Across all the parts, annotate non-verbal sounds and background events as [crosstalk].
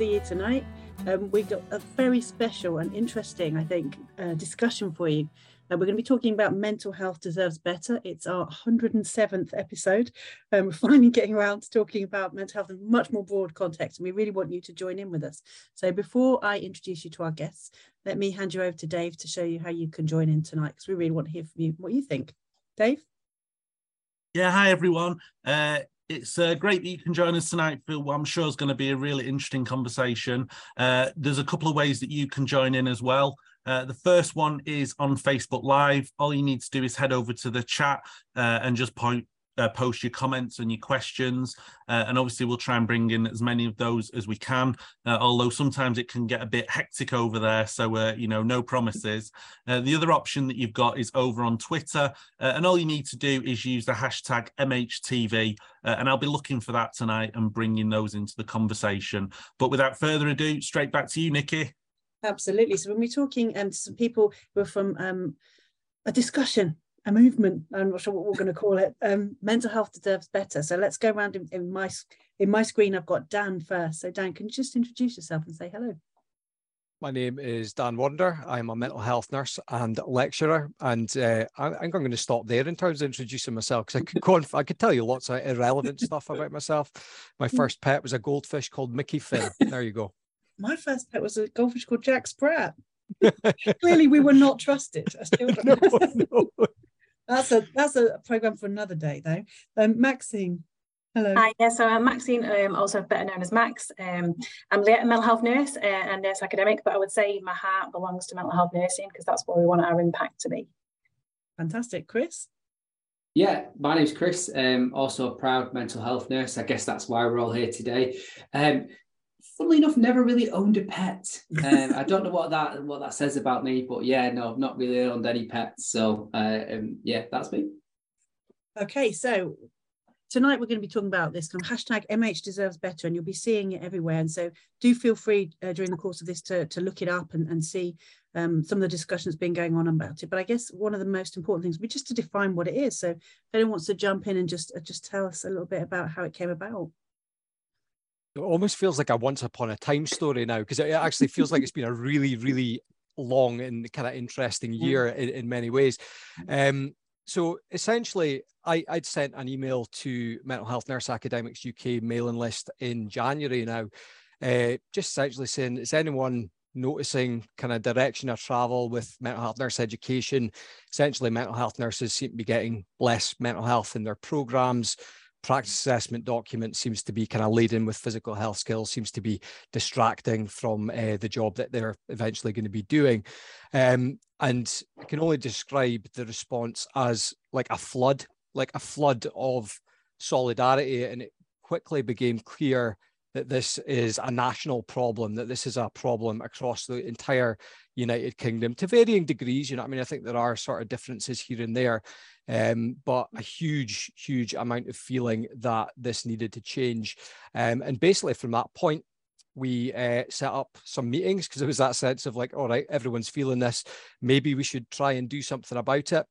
see you tonight. Um, we've got a very special and interesting, I think, uh, discussion for you. Uh, we're going to be talking about mental health deserves better. It's our 107th episode. Um, we're [laughs] finally getting around to talking about mental health in much more broad context, and we really want you to join in with us. So before I introduce you to our guests, let me hand you over to Dave to show you how you can join in tonight, because we really want to hear from you what you think. Dave? Yeah, hi everyone. Uh, it's uh, great that you can join us tonight what I'm sure is going to be a really interesting conversation. Uh, there's a couple of ways that you can join in as well. Uh, the first one is on Facebook Live. All you need to do is head over to the chat uh, and just point uh, post your comments and your questions. Uh, and obviously, we'll try and bring in as many of those as we can, uh, although sometimes it can get a bit hectic over there. So, uh, you know, no promises. Uh, the other option that you've got is over on Twitter. Uh, and all you need to do is use the hashtag MHTV. and I'll be looking for that tonight and bringing those into the conversation. But without further ado, straight back to you, Nicky. Absolutely. So, when we're talking um, to some people who are from um, a discussion a movement. I'm not sure what we're going to call it. Um, mental health deserves better. So let's go around in, in, my in my screen. I've got Dan first. So Dan, can you just introduce yourself and say hello? My name is Dan Warrender. I'm a mental health nurse and lecturer, and uh, I, I'm going to stop there in terms of introducing myself because I could go on, I could tell you lots of irrelevant [laughs] stuff about myself. My hmm. first pet was a goldfish called Mickey Finn. There you go. My first pet was a goldfish called Jack Sprat. [laughs] Clearly, we were not trusted as [laughs] children. no, no. That's a that's a program for another day, though. Um, Maxine, hello. Hi, yeah, so I'm Maxine, um, also better known as Max. Um, I'm a mental health nurse uh, and nurse academic, but I would say my heart belongs to mental health nursing because that's where we want our impact to be. Fantastic, Chris. Yeah, my name's Chris. Um, also a proud mental health nurse. I guess that's why we're all here today. Um, funnily enough, never really owned a pet. Um, I don't know [laughs] what that what that says about me, but yeah, no, I've not really owned any pets. So uh, um, yeah, that's me. Okay, so tonight we're going to be talking about this kind of hashtag MH deserves better, and you'll be seeing it everywhere. And so do feel free uh, during the course of this to, to look it up and, and see um, some of the discussions been going on about it. But I guess one of the most important things would be just to define what it is. So if anyone wants to jump in and just uh, just tell us a little bit about how it came about. It almost feels like a once upon a time story now because it actually feels like it's been a really, really long and kind of interesting mm. year in, in many ways. Um, so essentially, I, would sent an email to Mental Health Nurse Academics UK mailing list in January now, uh, just essentially saying, is anyone noticing kind of direction of travel with mental health nurse education? Essentially, mental health nurses seem to be getting less mental health in their programs practice assessment document seems to be kind of laden with physical health skills, seems to be distracting from uh, the job that they're eventually going to be doing. Um, and I can only describe the response as like a flood, like a flood of solidarity. And it quickly became clear that this is a national problem, that this is a problem across the entire United Kingdom to varying degrees. You know, I mean, I think there are sort of differences here and there, um, but a huge, huge amount of feeling that this needed to change. Um, and basically, from that point, we uh, set up some meetings because there was that sense of like, all right, everyone's feeling this. Maybe we should try and do something about it.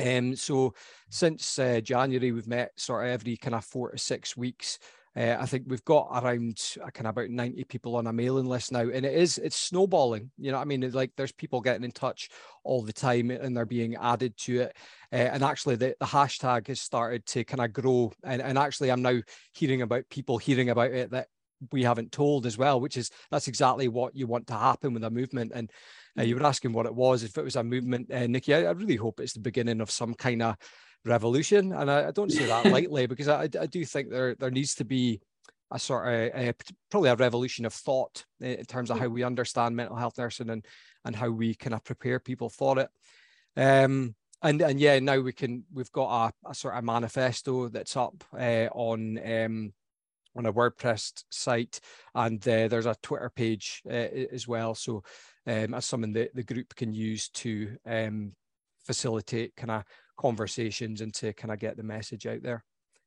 Um, so since uh, January, we've met sort of every kind of four to six weeks. Uh, I think we've got around kind of about 90 people on a mailing list now, and it is it's snowballing. You know, I mean, it's like there's people getting in touch all the time, and they're being added to it. Uh, and actually, the, the hashtag has started to kind of grow. And, and actually, I'm now hearing about people hearing about it that we haven't told as well, which is that's exactly what you want to happen with a movement. And uh, you were asking what it was. If it was a movement, uh, Nicky, I, I, really hope it's the beginning of some kind of revolution. And I, I don't say that [laughs] lightly because I, I, do think there there needs to be a sort of a, probably a revolution of thought in terms of how we understand mental health nursing and and how we kind of prepare people for it. Um, and and yeah, now we can we've got a, a sort of manifesto that's up uh, on um, on a WordPress site, and uh, there's a Twitter page uh, as well. So um, as something that the group can use to um, facilitate kind of conversations and to kind of get the message out there.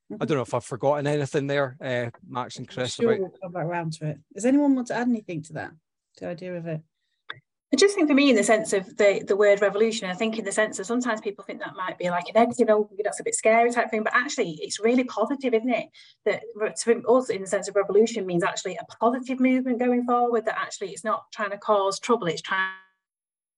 I mm-hmm. don't know if I've forgotten anything there, uh, Max and Chris. Sure, about... we'll come back around to it. Does anyone want to add anything to that? The idea of it? I just think for me, in the sense of the, the word revolution, I think in the sense of sometimes people think that might be like a negative, oh, that's a bit scary type thing, but actually it's really positive, isn't it? That also in the sense of revolution means actually a positive movement going forward, that actually it's not trying to cause trouble, it's trying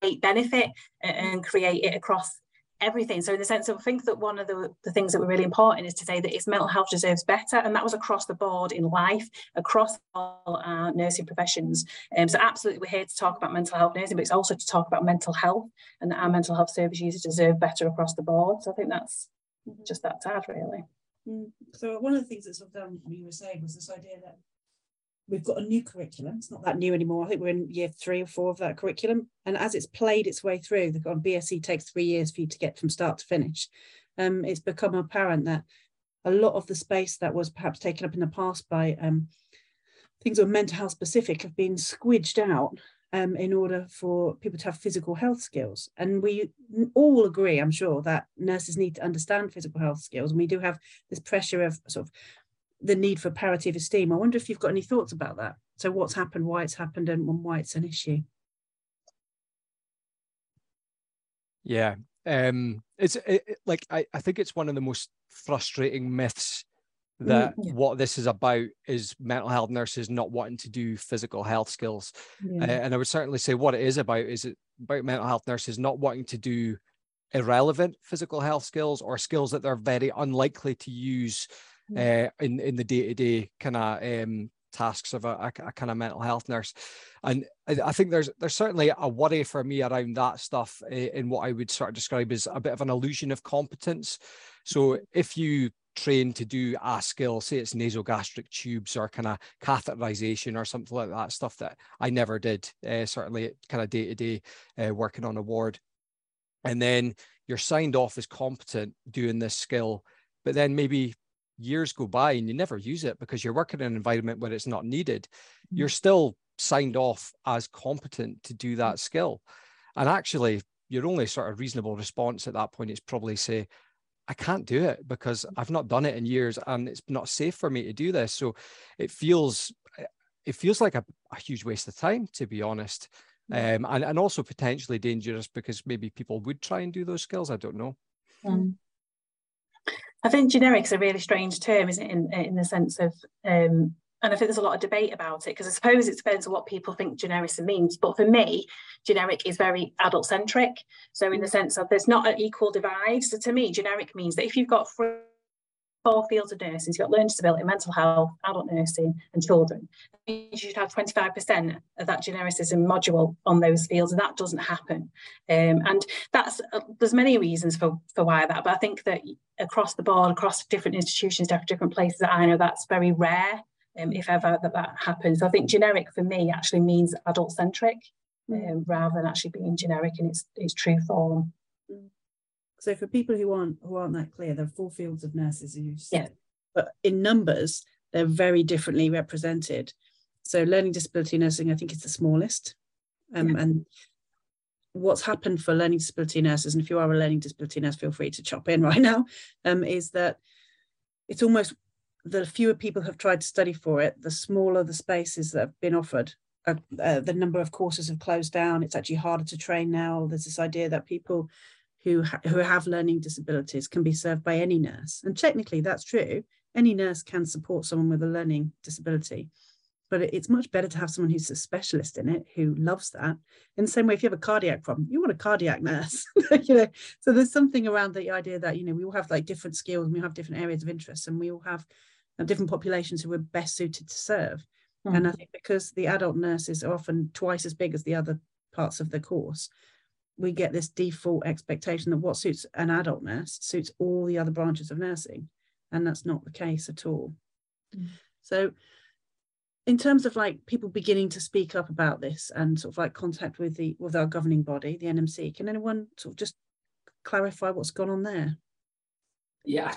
to create benefit and create it across everything. So in the sense of I think that one of the, the things that were really important is to say that its mental health deserves better. And that was across the board in life, across all our nursing professions. Um, so absolutely we're here to talk about mental health nursing, but it's also to talk about mental health and that our mental health service users deserve better across the board. So I think that's just that to add really. Mm. So one of the things that sort of um, you were saying was this idea that we've got a new curriculum. It's not that new anymore. I think we're in year three or four of that curriculum. And as it's played its way through, the BSc takes three years for you to get from start to finish. Um, it's become apparent that a lot of the space that was perhaps taken up in the past by um, things that were mental health specific have been squidged out um, in order for people to have physical health skills. And we all agree, I'm sure, that nurses need to understand physical health skills. And we do have this pressure of sort of the need for parity of esteem. I wonder if you've got any thoughts about that. So what's happened, why it's happened, and why it's an issue. Yeah, um, it's it, like I, I think it's one of the most frustrating myths that mm, yeah. what this is about is mental health nurses not wanting to do physical health skills. Yeah. Uh, and I would certainly say what it is about is it about mental health nurses not wanting to do irrelevant physical health skills or skills that they're very unlikely to use uh, in in the day to day kind of um, tasks of a, a, a, kind of mental health nurse. And I, think there's there's certainly a worry for me around that stuff uh, in what I would sort of describe as a bit of an illusion of competence. So if you train to do a skill, say it's nasogastric tubes or kind of catheterization or something like that, stuff that I never did, uh, certainly kind of day to day working on a ward. And then you're signed off as competent doing this skill, but then maybe years go by and you never use it because you're working in an environment where it's not needed, you're mm. still signed off as competent to do that mm. skill. And actually, your only sort of reasonable response at that point is probably say, I can't do it because mm. I've not done it in years and it's not safe for me to do this. So it feels eh, it feels like a, a huge waste of time, to be honest. Um, and, and also potentially dangerous because maybe people would try and do those skills. I don't know. Mm. I think generic is a really strange term, isn't it, in, in the sense of, um, and I think there's a lot of debate about it because I suppose it depends on what people think genericity means. But for me, generic is very adult centric. So in the sense of there's not an equal divide. So to me, generic means that if you've got three four fields of nursing. So you've got learning disability, mental health, adult nursing, and children. You should have 25% of that genericism module on those fields, and that doesn't happen. Um, and that's uh, there's many reasons for, for why that, but I think that across the board, across different institutions, different places that I know, that's very rare, um, if ever that that happens. So I think generic for me actually means adult centric, mm. um, rather than actually being generic in its its true form. So for people who aren't who aren't that clear, there are four fields of nurses, you said, yeah. but in numbers, they're very differently represented. So learning disability nursing, I think, is the smallest. Um, yeah. And what's happened for learning disability nurses, and if you are a learning disability nurse, feel free to chop in [laughs] right now, um, is that it's almost the fewer people have tried to study for it, the smaller the spaces that have been offered. Uh, uh, the number of courses have closed down. It's actually harder to train now. There's this idea that people who, ha- who have learning disabilities can be served by any nurse. And technically, that's true. Any nurse can support someone with a learning disability. But it's much better to have someone who's a specialist in it, who loves that. In the same way, if you have a cardiac problem, you want a cardiac nurse. [laughs] you know, so there's something around the idea that you know we all have like different skills, and we have different areas of interest, and we all have uh, different populations who are best suited to serve. Mm-hmm. And I think because the adult nurses are often twice as big as the other parts of the course, we get this default expectation that what suits an adult nurse suits all the other branches of nursing and that's not the case at all mm. so in terms of like people beginning to speak up about this and sort of like contact with the with our governing body the nmc can anyone sort of just clarify what's gone on there yeah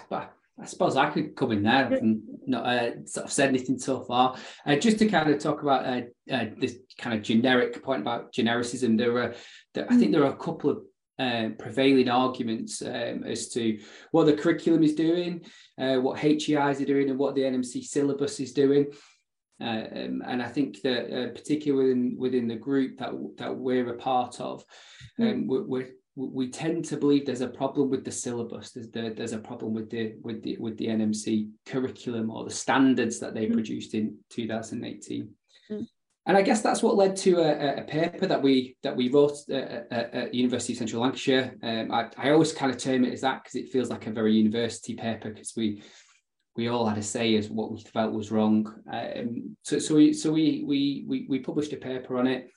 I suppose I could come in there and not uh, sort of said anything so far. Uh, just to kind of talk about uh, uh this kind of generic point about genericism, there are, there, I think there are a couple of uh, prevailing arguments um, as to what the curriculum is doing, uh, what HEIs are doing, and what the NMC syllabus is doing. um, and I think that uh, particularly within, within the group that that we're a part of, hmm. um, we're, we're we tend to believe there's a problem with the syllabus. There's the, there's a problem with the with the with the NMC curriculum or the standards that they mm. produced in 2018. Mm. And I guess that's what led to a, a paper that we that we wrote at, at University of Central Lancashire. Um, I, I always kind of term it as that because it feels like a very university paper because we we all had a say as what we felt was wrong. Um, so so we so we we we we published a paper on it.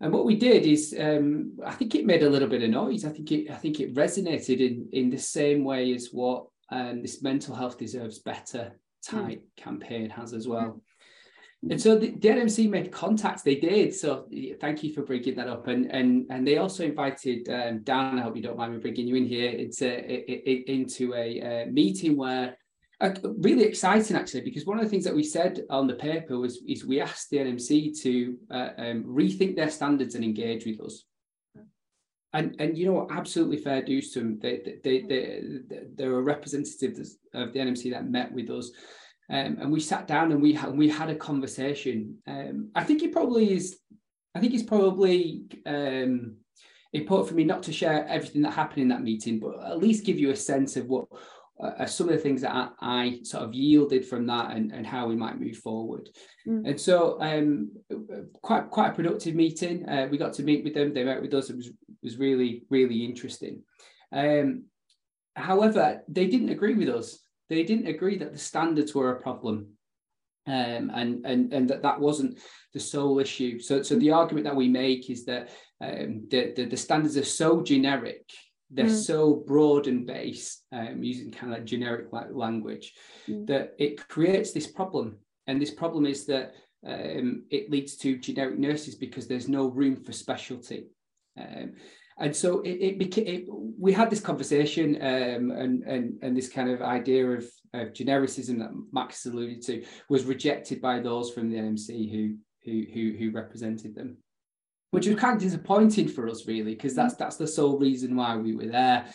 And what we did is, um, I think it made a little bit of noise. I think it, I think it resonated in in the same way as what um, this mental health deserves better type mm. campaign has as well. Mm. And so the, the, NMC made contact. They did. So thank you for bringing that up. And and and they also invited um, Dan. I hope you don't mind me bringing you in here. It's a, into a, a meeting where uh, really exciting actually because one of the things that we said on the paper was is we asked the NMC to uh, um, rethink their standards and engage with us. And, and you know absolutely fair dues to them. They, they, they, they, there were representatives of the NMC that met with us um, and we sat down and we, ha- we had a conversation. Um, I think it probably is, I think it's probably um, important for me not to share everything that happened in that meeting, but at least give you a sense of what uh, some of the things that I, I, sort of yielded from that and, and how we might move forward. Mm. And so um, quite quite a productive meeting. Uh, we got to meet with them. They met with us. It was was really really interesting. Um, however, they didn't agree with us. They didn't agree that the standards were a problem. Um, and and and that that wasn't the sole issue. So so the argument that we make is that um, the, the, the standards are so generic they're mm. so broad and base, um, using kind of like generic language, mm. that it creates this problem. And this problem is that um, it leads to generic nurses because there's no room for specialty. Um, and so it, it became it, we had this conversation um, and, and and this kind of idea of, of genericism that Max alluded to was rejected by those from the NMC who who who, who represented them which was kind of disappointing for us really because that's that's the sole reason why we were there.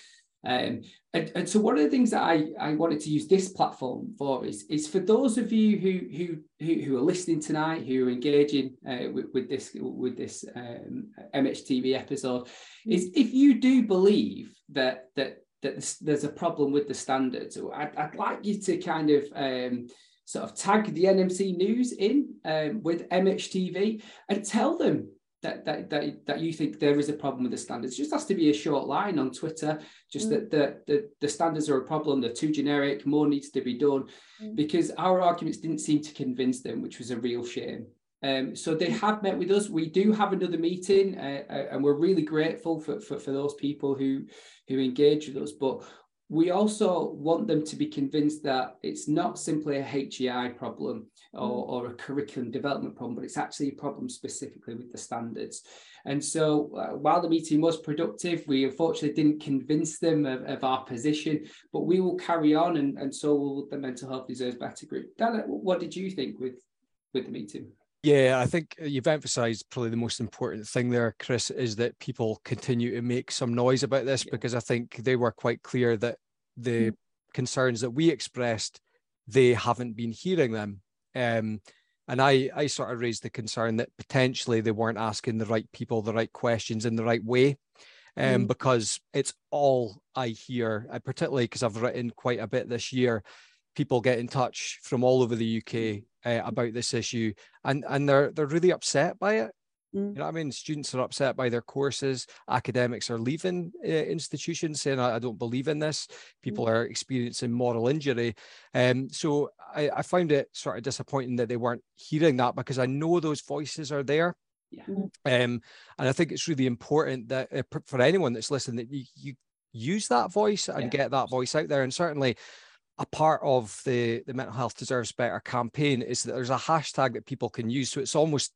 Um, and, and so one of the things that I, I wanted to use this platform for is, is for those of you who who who, are listening tonight, who are engaging uh, with, with, this with this um, MHTV episode, is if you do believe that that that there's a problem with the standards, I'd, I'd like you to kind of um, sort of tag the NMC News in um, with MHTV and tell them that, that, that, that you think there is a problem with the standards. It just has to be a short line on Twitter, just mm. that the, the, the standards are a problem, they're too generic, more needs to be done, mm. because our arguments didn't seem to convince them, which was a real shame. Um, so they have met with us. We do have another meeting, uh, uh, and we're really grateful for, for, for those people who who engage with us. But we also want them to be convinced that it's not simply a HEI problem or, mm. or, a curriculum development problem, but it's actually a problem specifically with the standards. And so uh, while the meeting was productive, we unfortunately didn't convince them of, of, our position, but we will carry on and, and so will the Mental Health Deserves Better group. Dan, what did you think with, with the meeting? Yeah, I think you've emphasized probably the most important thing there, Chris, is that people continue to make some noise about this yeah. because I think they were quite clear that the mm. concerns that we expressed, they haven't been hearing them. Um, and I, I sort of raised the concern that potentially they weren't asking the right people the right questions in the right way. Um, mm. because it's all I hear, I particularly because I've written quite a bit this year. People get in touch from all over the UK uh, about this issue, and and they're they're really upset by it. Mm. You know what I mean? Students are upset by their courses. Academics are leaving uh, institutions saying, I, I, don't believe in this. People mm. are experiencing moral injury. Um, so I, I found it sort of disappointing that they weren't hearing that because I know those voices are there. Yeah. Mm. Um, and I think it's really important that uh, for anyone that's listening, that you, you use that voice and yeah. get that voice out there. And certainly, a part of the the mental health deserves better campaign is that there's a hashtag that people can use so it's almost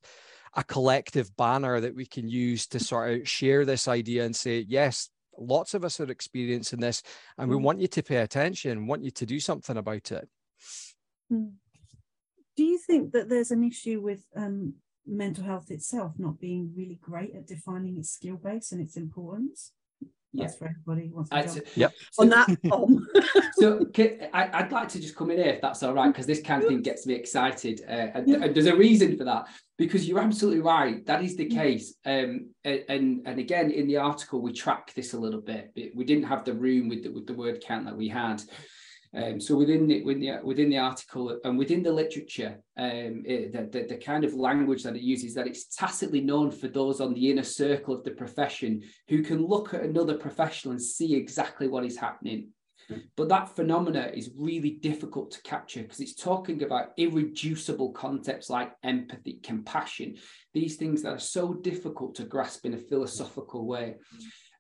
a collective banner that we can use to sort of share this idea and say, yes, lots of us are experiencing this, and we mm. want you to pay attention, want you to do something about it. Mm. Do you think that there's an issue with um, mental health itself not being really great at defining its skill base and its importance? That's for everybody. who wants to I- jump. Yep. On that, [laughs] Tom. so ca- I, would like to just come in here if that's all right, because this kind of thing gets me excited. Uh, and, and there's a reason for that, because you're absolutely right. That is the case. Um, and and again, in the article, we track this a little bit. It- We didn't have the room with the, with the word count that we had. Um, so within the, within the within the article and within the literature, um, it, the, the, the kind of language that it uses that it's tacitly known for those on the inner circle of the profession who can look at another professional and see exactly what is happening. But that phenomena is really difficult to capture because it's talking about irreducible concepts like empathy, compassion, these things that are so difficult to grasp in a philosophical way.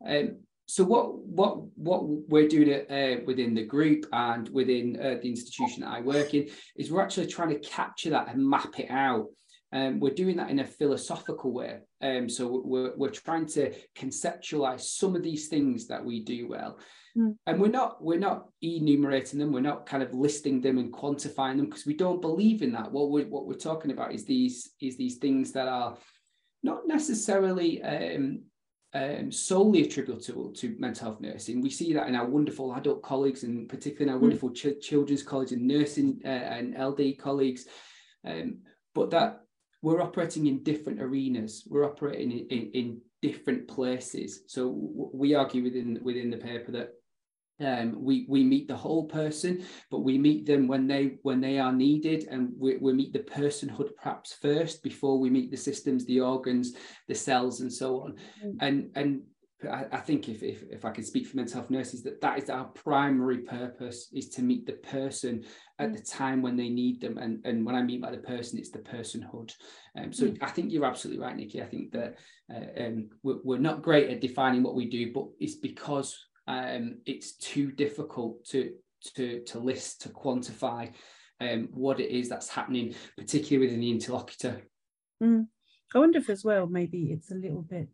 Um, so what what what we're doing uh, within the group and within uh, the institution that I work in is we're actually trying to capture that and map it out. Um, we're doing that in a philosophical way. Um, so we're, we're trying to conceptualize some of these things that we do well. Mm. And we're not we're not enumerating them. We're not kind of listing them and quantifying them because we don't believe in that. What we're what we're talking about is these is these things that are not necessarily um, um, solely attributable to mental health nursing. We see that in our wonderful adult colleagues, and particularly in our Mm. wonderful ch- children's college and nursing uh, and LD colleagues. Um, but that we're operating in different arenas. We're operating in, in, in different places. So w- we argue within within the paper that um, we we meet the whole person, but we meet them when they when they are needed, and we, we meet the personhood perhaps first before we meet the systems, the organs, the cells, and so on. Mm. And and I, I think if, if if I can speak for mental health nurses, that that is our primary purpose is to meet the person at the time when they need them. And and when I mean by the person, it's the personhood. Um, so I think you're absolutely right, Nicky. I think that uh, um, we're, we're not great at defining what we do, but it's because um, it's too difficult to to to list to quantify um, what it is that's happening, particularly within the interlocutor. Mm. I wonder if as well maybe it's a little bit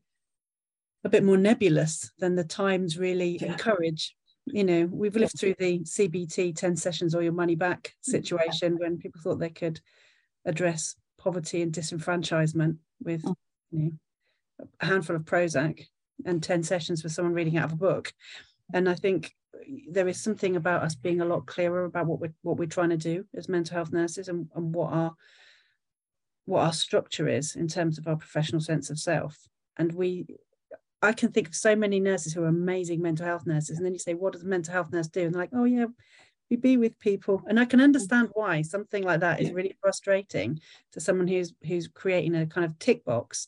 a bit more nebulous than the times really Yeah. encourage. You know, we've lived through the CBT 10 sessions or your money back situation when people thought they could address poverty and disenfranchisement with Mm. you know, a handful of Prozac and 10 sessions with someone reading out of a book. And I think there is something about us being a lot clearer about what we're what we're trying to do as mental health nurses and, and what our what our structure is in terms of our professional sense of self. And we I can think of so many nurses who are amazing mental health nurses. And then you say, what does a mental health nurse do? And they're like, oh yeah, we be with people. And I can understand why something like that is really frustrating to someone who's who's creating a kind of tick box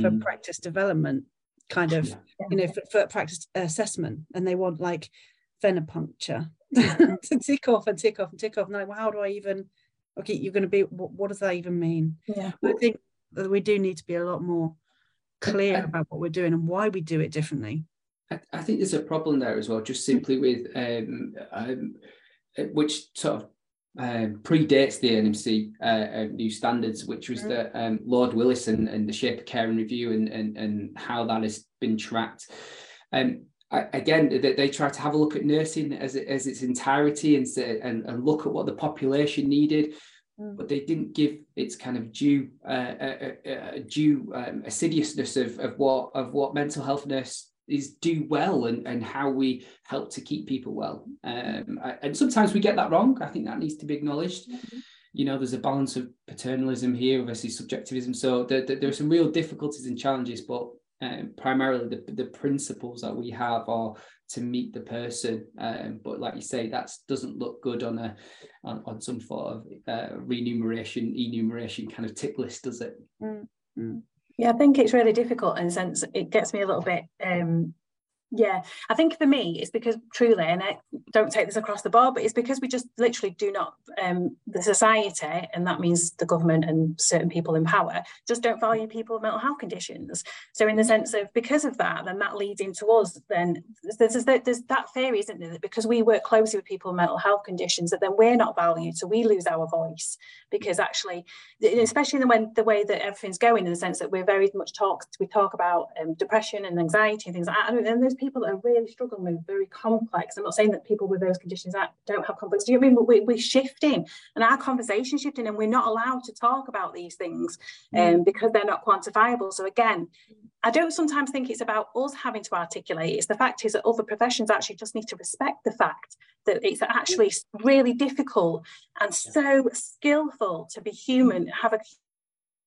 for Mm. practice development kind of Yeah. you know for, for practice assessment and they want like venipuncture [laughs] to tick off and tick off and tick off and like well how do i even okay you're going to be what, what does that even mean Yeah. i think that we do need to be a lot more clear I- about what we're doing and why we do it differently I, I think there's a problem there as well, just simply with um, um, uh, which sort of um, predates the NMC uh, uh, new standards, which was Mm. the um, Lord Willis and, and the Shape of Caring Review and, and, and how that has been tracked. Um, I, again, they, they try to have a look at nursing as, it- as its entirety and, say, and, and look at what the population needed Mm. but they didn't give its kind of due uh, uh, uh, due um, assiduousness of, of what of what mental health nurse is do well and, and how we help to keep people well. Um, I- and sometimes we get that wrong. I think that needs to be acknowledged. You know, there's a balance of paternalism here versus subjectivism. So there, there, there are some real difficulties and challenges, but um, primarily the, the principles that we have are to meet the person. Um, but like you say, that doesn't look good on a on, on some sort of uh, remuneration, enumeration kind of tick list, does it? Yeah, I think it's really difficult in the sense it gets me a little bit um yeah, I think for me it's because truly, and I don't take this across the board, but it's because we just literally do not um the society, and that means the government and certain people in power, just don't value people with mental health conditions. So in the sense of because of that, then that leads into us, then there's, there's, there's that theory, isn't there, that because we work closely with people with mental health conditions, that then we're not valued, so we lose our voice because actually especially the, when, the way that everything's going in the sense that we're very much talk we talk about um, depression and anxiety and things like that. And there's people that are really struggling with very complex i'm not saying that people with those conditions that don't have complex do you know I mean? We, we're shifting and our conversation shifting and we're not allowed to talk about these things um, because they're not quantifiable. So again I don't sometimes think it's about us having to articulate. It's the fact is that other professions actually just need to respect the fact that it's actually really difficult and so skillful to be human, have a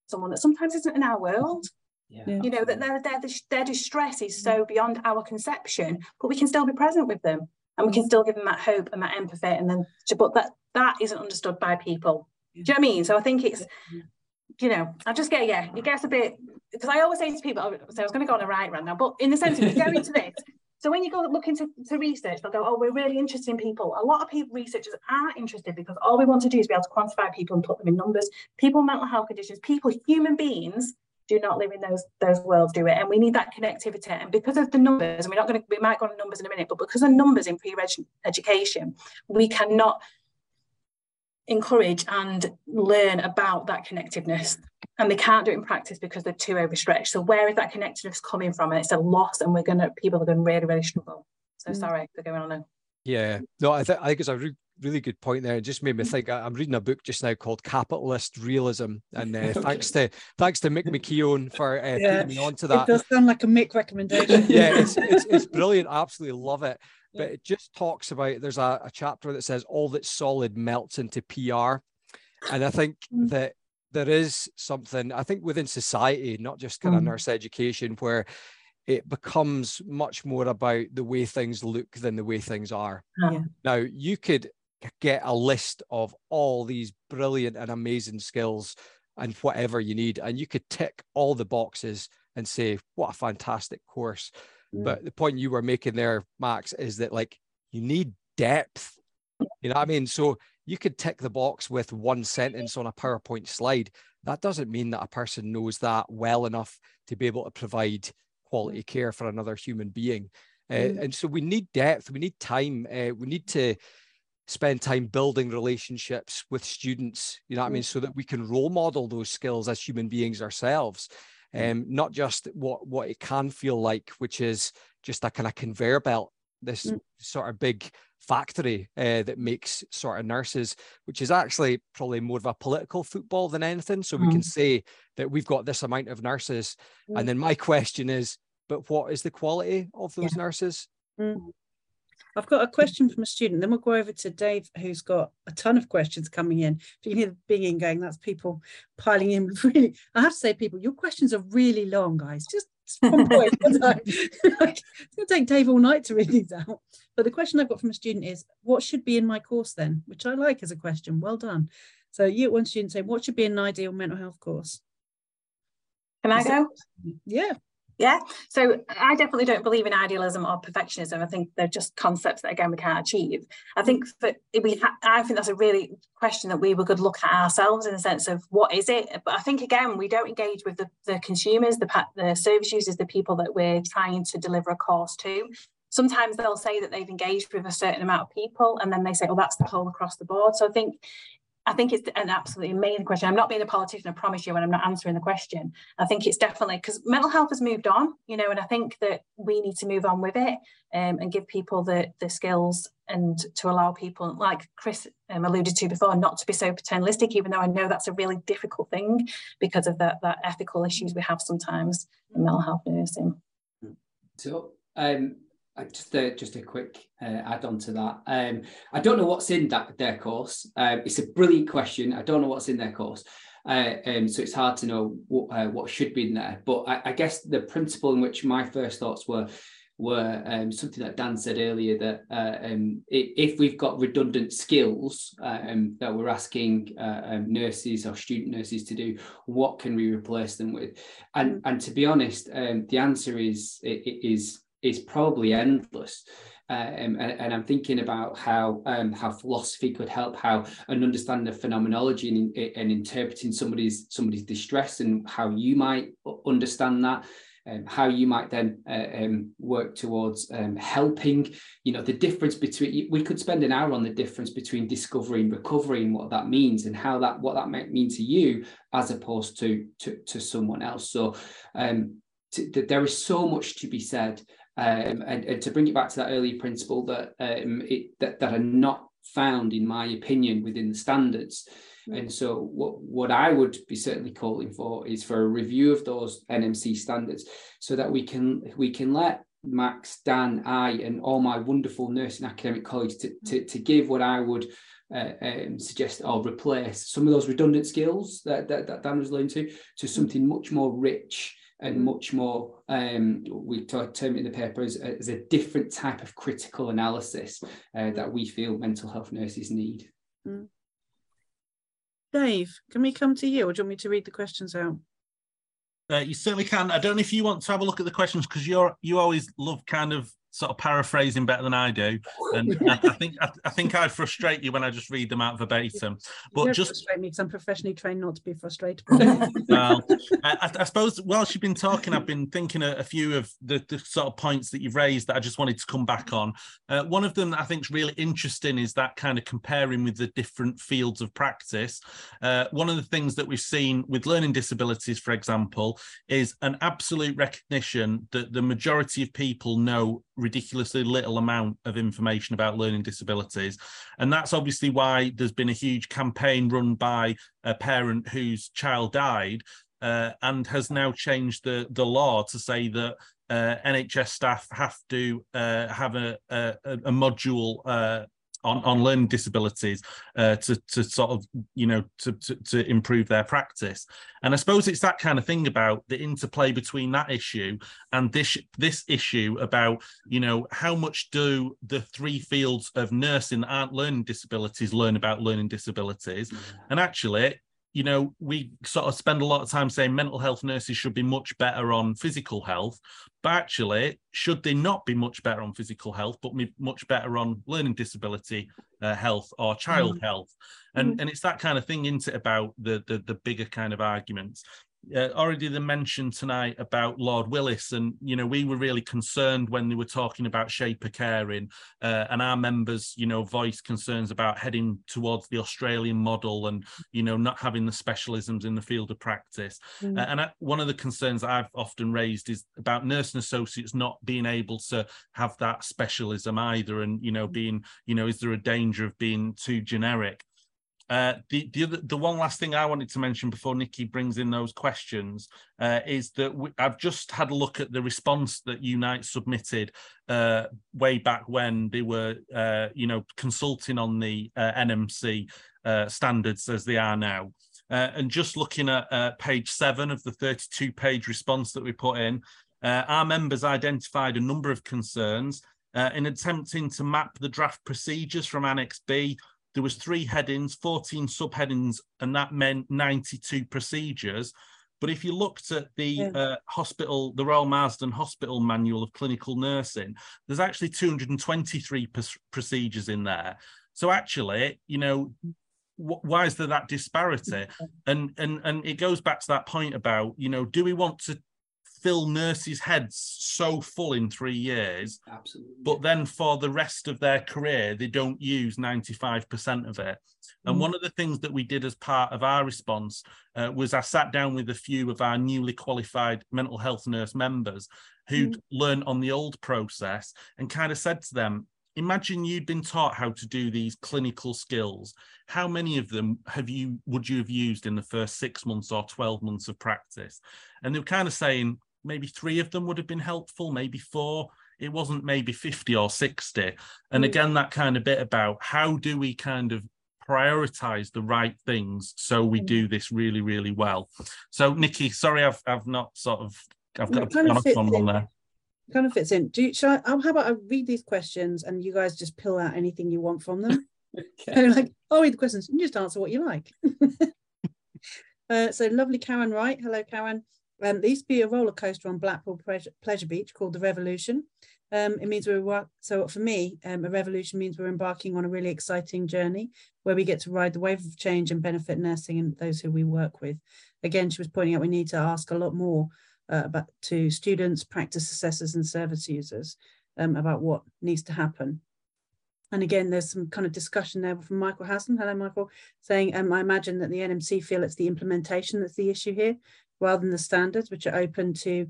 someone that sometimes isn't in our world. Yeah. You know that their, their their distress is so mm. beyond our conception, but we can still be present with them, and we can mm. still give them that hope and that empathy. And then, but that that isn't understood by people. Do you know what I mean? So I think it's, you know, I just get yeah, it gets a bit because I always say to people, oh, so I was going to go on a right run now, but in the sense of going into this. So when you go look into to research, they'll go, oh, we're really interested in people. A lot of people, researchers are interested because all we want to do is be able to quantify people and put them in numbers. People, mental health conditions, people, human beings do not live in those those worlds, do it? And we need that connectivity. And because of the numbers, and we're not going to, we might go on numbers in a minute, but because of numbers in pre-reg education, we cannot encourage and learn about that connectiveness and they can't do it in practice because they're too overstretched. So where is that connectiveness coming from? And it's a loss and we're going to people are going to really really struggle. So mm. sorry for going on now yeah. No i, th- I think it's a re- really good point there. It just made me mm. think i'm reading a book just now called capitalist realism. And uh, [laughs] okay. thanks to thanks to mick mckeown for uh, yeah. putting me onto that. it does sound like a mick recommendation. Yeah it's, [laughs] it's, it's brilliant. I absolutely love it but it just talks about there's a, a chapter that says all that's solid melts into PR. And I think mm. that there is something, I think within society, not just kind of mm. nurse education, where it becomes much more about the way things look than the way things are. Yeah. Now, you could get a list of all these brilliant and amazing skills and whatever you need, and you could tick all the boxes and say, What a fantastic course. Mm. But the point you were making there, Max, is that like you need depth. You know what I mean? So you could tick the box with one sentence on a PowerPoint slide. That doesn't mean that a person knows that well enough to be able to provide quality care for another human being. Uh, mm. and so we need depth, we need time, uh, we need to spend time building relationships with students, you know what I mean, mm. so that we can role model those skills as human beings ourselves. Mm. um, not just what what it can feel like, which is just a kind of conveyor belt, this mm. sort of big factory uh, that makes sort of nurses, which is actually probably more of a political football than anything. So we can mm. say that we've got this amount of nurses, mm. and then my question is, but what is the quality of those yeah. nurses? I've got a question from a student. Then we'll go over to Dave, who's got a ton of questions coming in. If you can hear the binging going, that's people piling in. [laughs] Really, I have to say, people, your questions are really long, guys. Just one [laughs] point [laughs] it's going to take Dave all night to read these out. But the question I've got from a student is, what should be in my course then? Which I like as a question. Well done. So you one student saying, what should be an ideal mental health course? Can I go? Yeah. Yeah. So I definitely don't believe in idealism or perfectionism. I think they're just concepts that again we can't achieve. I think that we ha- I think that's a really question that we would look at ourselves in the sense of what is it? But I think again we don't engage with the, the consumers, the the service users, the people that we're trying to deliver a course to. Sometimes they'll say that they've engaged with a certain amount of people, and then they say, oh, that's the whole across the board." So I think I think it's an absolutely amazing question. I'm not being a politician, I promise you, when I'm not answering the question. I think it's definitely because mental health has moved on, you know, and I think that we need to move on with it um, and give people the the skills and to allow people, like Chris um, alluded to before, not to be so paternalistic, even though I know that's a really difficult thing because of that ethical issues we have sometimes in mental health nursing. So um, just a just a quick uh, add on to that. Um, I don't know what's in that their course. Uh, it's a brilliant question. I don't know what's in their course, uh, um, so it's hard to know what uh, what should be in there. But I, I, guess the principle in which my first thoughts were were um, something that Dan said earlier that uh, um, if we've got redundant skills um, that we're asking uh, nurses or student nurses to do, what can we replace them with? And and to be honest, the answer is is is probably endless. Um, and, and, I'm thinking about how um, how philosophy could help, how an understanding of phenomenology and, and interpreting somebody's somebody's distress and how you might understand that, um, how you might then uh, um, work towards um, helping. You know, the difference between we could spend an hour on the difference between discovery and recovery and what that means and how that what that might mean to you as opposed to to, to someone else. So um, to, there is so much to be said um, and, and, to bring it back to that earlier principle that, um, it, that, that are not found, in my opinion, within the standards. And so what, what I would be certainly calling for is for a review of those NMC standards so that we can we can let Max, Dan, I, and all my wonderful nursing academic colleagues to, to, to give what I would uh, um, suggest or replace some of those redundant skills that, that, that Dan was alluding to to something much more rich and much more um, we term it in the paper as, as, a different type of critical analysis uh, that we feel mental health nurses need. Mm. Dave, can we come to you or do you want me to read the questions out? Uh, you certainly can. I don't know if you want to have a look at the questions because you're you always love kind of sort of paraphrasing better than I do, and I, I think I, I, think I frustrate you when I just read them out verbatim. But just frustrate me because I'm professionally trained not to be frustrated. [laughs] well, I, I, suppose whilst you've been talking, I've been thinking a, a few of the, the, sort of points that you've raised that I just wanted to come back on. Uh, one of them that I think is really interesting is that kind of comparing with the different fields of practice. Uh, one of the things that we've seen with learning disabilities, for example, is an absolute recognition that the majority of people know ridiculously little amount of information about learning disabilities. And that's obviously why there's been a huge campaign run by a parent whose child died uh, and has now changed the, the law to say that uh, NHS staff have to uh, have a, a, a module uh, on, on learning disabilities uh, to to sort of you know to, to, to improve their practice and i suppose it's that kind of thing about the interplay between that issue and this this issue about you know how much do the three fields of nursing that aren't learning disabilities learn about learning disabilities mm-hmm. and actually you know, we sort of spend a lot of time saying mental health nurses should be much better on physical health, but actually, should they not be much better on physical health, but be much better on learning disability uh, health or child mm. health? And mm. and it's that kind of thing, isn't it, about the, the the bigger kind of arguments uh, already the mention tonight about Lord Willis, and you know we were really concerned when they were talking about Shape of Caring, uh, and our members, you know, voiced concerns about heading towards the Australian model, and you know not having the specialisms in the field of practice. Mm. Uh, and I, one of the concerns I've often raised is about nursing associates not being able to have that specialism either, and you know mm. being, you know, is there a danger of being too generic? Uh, the the other, the one last thing I wanted to mention before Nicky brings in those questions uh, is that we, I've just had a look at the response that Unite submitted uh, way back when they were, uh, you know, consulting on the uh, NMC standards as they are now. and just looking at page seven of the 32 page response that we put in, our members identified a number of concerns in attempting to map the draft procedures from Annex B there was three headings, 14 subheadings, and that meant 92 procedures. But if you looked at the yeah. uh, hospital, the Royal Marsden Hospital Manual of Clinical Nursing, there's actually 223 procedures in there. So actually, you know, why is there that disparity? And and and it goes back to that point about, you know, do we want to fill nurses' heads so full in three years. Absolutely. But then for the rest of their career, they don't use 95% of it. And mm. one of the things that we did as part of our response uh, was I sat down with a few of our newly qualified mental health nurse members who'd mm. learned on the old process and kind of said to them, imagine you'd been taught how to do these clinical skills how many of them have you would you have used in the first six months or 12 months of practice and they were kind of saying maybe three of them would have been helpful, maybe four. It wasn't maybe 50 or 60. And mm. again, that kind of bit about how do we kind of prioritize the right things so we do mm. this really, really well. So, Nicky, sorry, I've I've not sort of I've got a on one there. Kind of fits in. Do you, shall I, oh, how about I read these questions and you guys just pill out anything you want from them? [laughs] [laughs] okay. like, I'll read the questions and just answer what you like. [laughs] uh, so lovely Karen Wright. Hello, Karen. Um, there used to be a roller coaster on Blackpool Pleasure Beach called the Revolution. Um, it means we're so for me, um, a revolution means we're embarking on a really exciting journey where we get to ride the wave of change and benefit nursing and those who we work with. Again, she was pointing out we need to ask a lot more uh, about to students, practice assessors, and service users um, about what needs to happen. And again, there's some kind of discussion there from Michael Hassan. Hello, Michael, saying, um, I imagine that the NMC feel it's the implementation that's the issue here rather than the standards, which are open to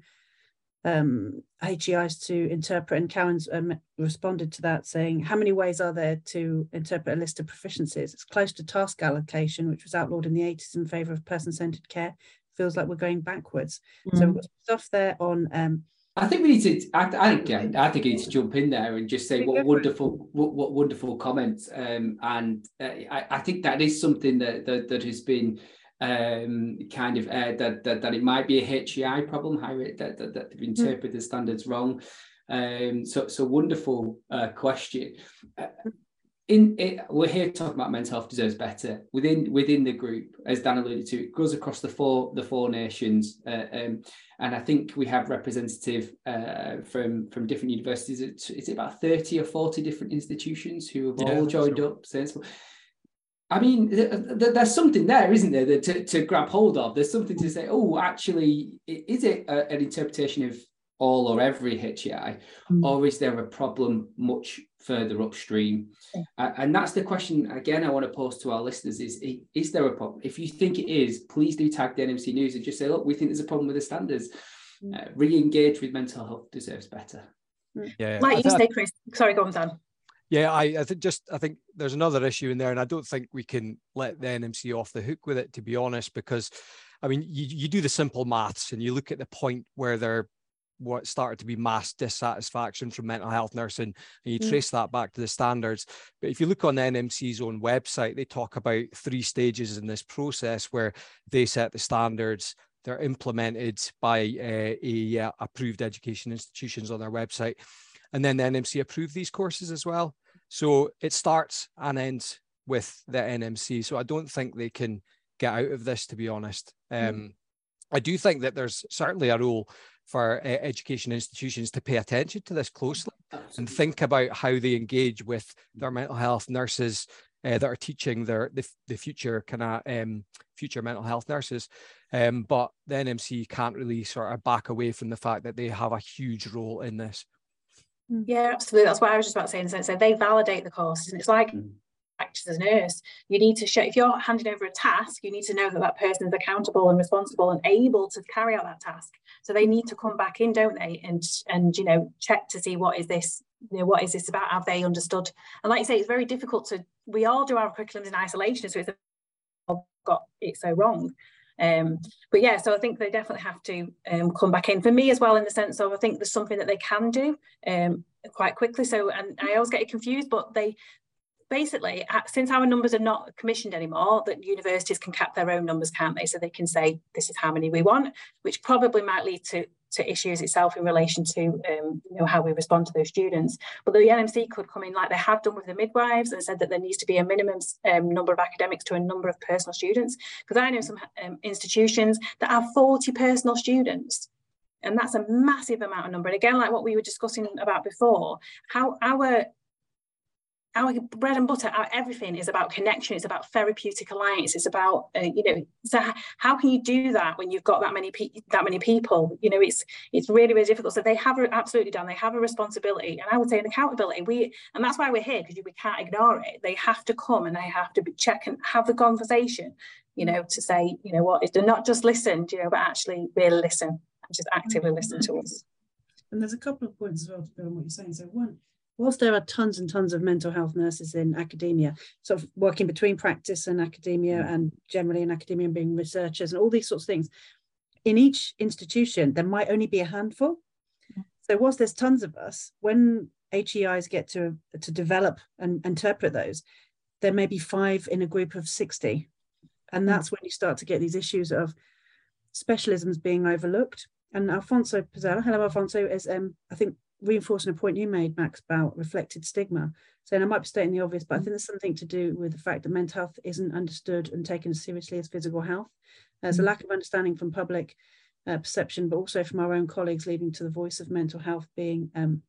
um, HEIs to interpret, and Karen's um, responded to that saying, How many ways are there to interpret a list of proficiencies? It's close to task allocation, which was outlawed in the 80s in favour of person centred care. Feels like we're going backwards. Mm. So we've got stuff there on. Um, I think we need to. I, I think. Yeah, I think we need to jump in there and just say what wonderful, what, what wonderful comments. Um, and uh, I, I think that is something that that, that has been um, kind of uh, that, that that it might be a HEI problem, how it, that, that, that they've hmm. interpreted the standards wrong. Um, so so wonderful uh, question. Uh, in it, we're here talking about mental health deserves better within within the group, as Dan alluded to. It goes across the four the four nations, uh, um, and I think we have representative uh, from from different universities. Is it about thirty or forty different institutions who have yeah, all joined up? Since I mean, there's something there, isn't there, to, to grab hold of? There's something to say, oh, actually, is it a, an interpretation of all or every HEI, mm. or is there a problem much further upstream? Yeah. and that's the question, again, I want to pose to our listeners is, is there a problem? If you think it is, please do tag the NMC News and just say, look, we think there's a problem with the standards. Mm. Uh, re-engage with mental health deserves better. Mm. Yeah, like you say, Chris. Sorry, go on, Dan. Yeah, I, I think just I think there's another issue in there, and I don't think we can let the NMC off the hook with it, to be honest, because I mean, you, you do the simple maths and you look at the point where there what started to be mass dissatisfaction from mental health nursing, and you mm. trace that back to the standards. But if you look on the NMC's own website, they talk about three stages in this process where they set the standards, they're implemented by uh, a, uh, approved education institutions on their website and then the NMC approve these courses as well. So it starts and ends with the NMC. So I don't think they can get out of this, to be honest. Mm. Um, mm. I do think that there's certainly a role for uh, education institutions to pay attention to this closely Absolutely. and think about how they engage with their mental health nurses uh, that are teaching their the, the future kind of um, future mental health nurses. Um, but the NMC can't really sort of back away from the fact that they have a huge role in this. Mm. Yeah, absolutely. That's what I was just about saying. So, In the sense that they validate the courses, and it's like mm. as a nurse, you need to show if you're handing over a task, you need to know that that person is accountable and responsible and able to carry out that task. So they need to come back in, don't they, and and you know check to see what is this, you know, what is this about? Have they understood? And like you say, it's very difficult to. We all do our curriculums in isolation, so it's got it so wrong. Um, but yeah, so I think they definitely have to um, come back in for me as well, in the sense of I think there's something that they can do um, quite quickly. So, and I always get confused, but they basically, since our numbers are not commissioned anymore, that universities can cap their own numbers, can't they? So they can say this is how many we want, which probably might lead to to issues itself in relation to um, you know how we respond to those students. But the NMC could come in like they have done with the midwives and said that there needs to be a minimum um, number of academics to a number of personal students. Because I know some um, institutions that have 40 personal students. And that's a massive amount of number. And again, like what we were discussing about before, how our our bread and butter, our everything is about connection. It's about therapeutic alliance. It's about uh, you know. So how can you do that when you've got that many pe- that many people? You know, it's it's really really difficult. So they have absolutely done. They have a responsibility, and I would say an accountability. We and that's why we're here because we can't ignore it. They have to come and they have to check and have the conversation. You know, to say you know what to not just listen, you know, but actually really listen and just actively listen to us. And there's a couple of points as well to go on what you're saying. So one whilst there are tons and tons of mental health nurses in academia, sort of working between practice and academia mm. and generally in academia and being researchers and all these sorts of things, in each institution, there might only be a handful. Mm. So whilst there's tons of us, when HEIs get to, to develop and interpret those, there may be five in a group of 60. And mm. that's when you start to get these issues of specialisms being overlooked. And Alfonso Pizzella, hello Alfonso, is um, I think reinforcing a point you made, Max, about reflected stigma. Saying I might be stating the obvious, but I think there's something to do with the fact that mental health isn't understood and taken as seriously as physical health. There's a mm. lack of understanding from public uh, perception, but also from our own colleagues, leading to the voice of mental health being um,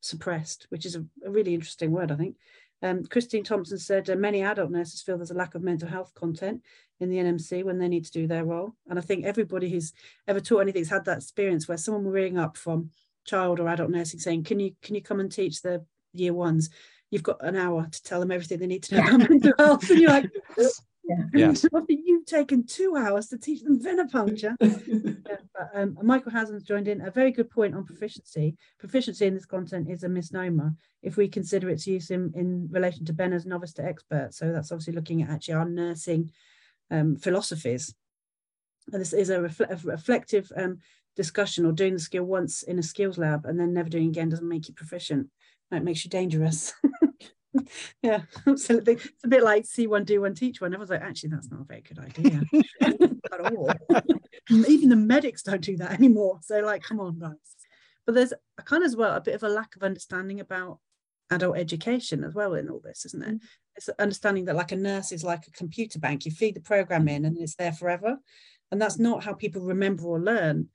suppressed, which is a, a, really interesting word, I think. Um, Christine Thompson said uh, many adult nurses feel there's a lack of mental health content in the NMC when they need to do their role. And I think everybody who's ever taught anything has had that experience where someone ring up from child or adult nursing saying, "Can you can you come and teach the year ones?" You've got an hour to tell them everything they need to know about mental health, and you're like, [laughs] Yeah. [laughs] Yes. You've taken two hours to teach them venipuncture. [laughs] yeah, but, um, Michael Haslam's joined in a very good point on proficiency. Proficiency in this content is a misnomer if we consider its use in, in relation to Benner's novice to expert. So that's obviously looking at actually our nursing um, philosophies. And this is a, a reflective um, discussion or doing the skill once in a skills lab and then never doing it again doesn't make you proficient. It makes you dangerous. [laughs] yeah, [laughs] absolutely. It's a bit like see one, do one, teach one. Everyone's like, actually, that's not a very good idea [laughs] at all. Even the medics don't do that anymore. So, like, come on, guys. But there's a kind of as well a bit of a lack of understanding about adult education as well in all this, isn't it? Mm. It's understanding that like a nurse is like a computer bank. You feed the program mm. in and it's there forever. And that's not how people remember or learn.